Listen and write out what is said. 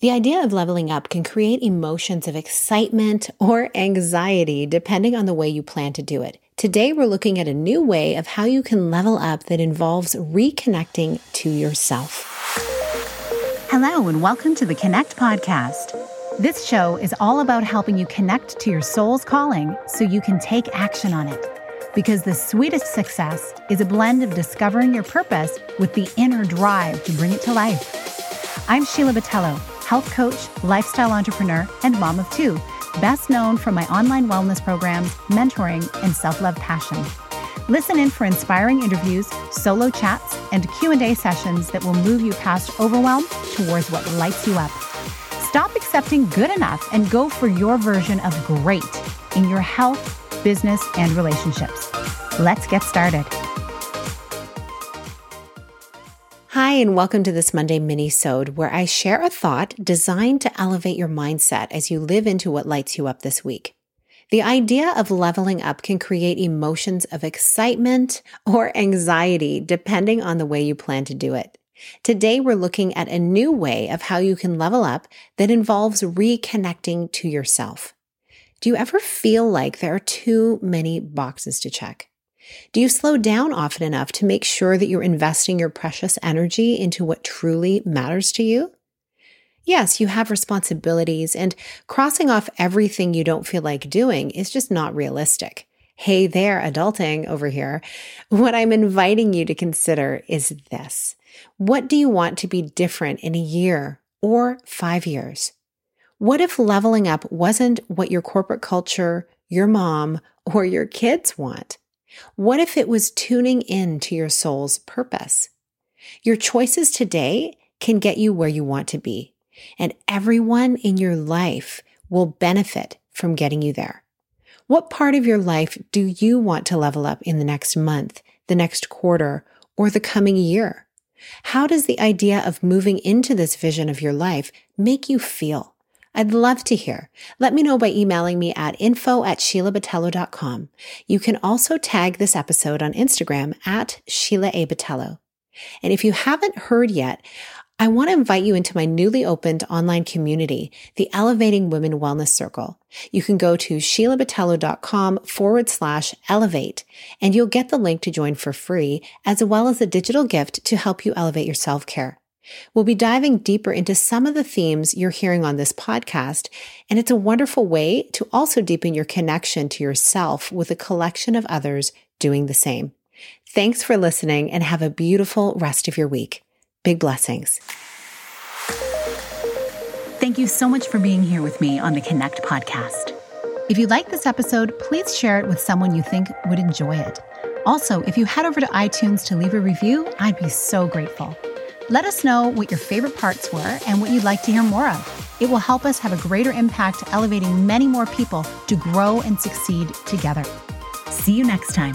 The idea of leveling up can create emotions of excitement or anxiety depending on the way you plan to do it. Today, we're looking at a new way of how you can level up that involves reconnecting to yourself. Hello, and welcome to the Connect Podcast. This show is all about helping you connect to your soul's calling so you can take action on it. Because the sweetest success is a blend of discovering your purpose with the inner drive to bring it to life. I'm Sheila Botelho health coach, lifestyle entrepreneur, and mom of two, best known for my online wellness programs, mentoring, and self-love passion. Listen in for inspiring interviews, solo chats, and Q&A sessions that will move you past overwhelm towards what lights you up. Stop accepting good enough and go for your version of great in your health, business, and relationships. Let's get started. Hi, and welcome to this Monday mini-sode where I share a thought designed to elevate your mindset as you live into what lights you up this week. The idea of leveling up can create emotions of excitement or anxiety depending on the way you plan to do it. Today, we're looking at a new way of how you can level up that involves reconnecting to yourself. Do you ever feel like there are too many boxes to check? Do you slow down often enough to make sure that you're investing your precious energy into what truly matters to you? Yes, you have responsibilities, and crossing off everything you don't feel like doing is just not realistic. Hey there, adulting over here. What I'm inviting you to consider is this What do you want to be different in a year or five years? What if leveling up wasn't what your corporate culture, your mom, or your kids want? What if it was tuning in to your soul's purpose? Your choices today can get you where you want to be, and everyone in your life will benefit from getting you there. What part of your life do you want to level up in the next month, the next quarter, or the coming year? How does the idea of moving into this vision of your life make you feel? I'd love to hear. Let me know by emailing me at info at SheilaBotelho.com. You can also tag this episode on Instagram at Sheila A. Botelho. And if you haven't heard yet, I want to invite you into my newly opened online community, the Elevating Women Wellness Circle. You can go to SheilaBotelho.com forward slash elevate, and you'll get the link to join for free, as well as a digital gift to help you elevate your self care. We'll be diving deeper into some of the themes you're hearing on this podcast, and it's a wonderful way to also deepen your connection to yourself with a collection of others doing the same. Thanks for listening and have a beautiful rest of your week. Big blessings. Thank you so much for being here with me on the Connect podcast. If you like this episode, please share it with someone you think would enjoy it. Also, if you head over to iTunes to leave a review, I'd be so grateful. Let us know what your favorite parts were and what you'd like to hear more of. It will help us have a greater impact elevating many more people to grow and succeed together. See you next time.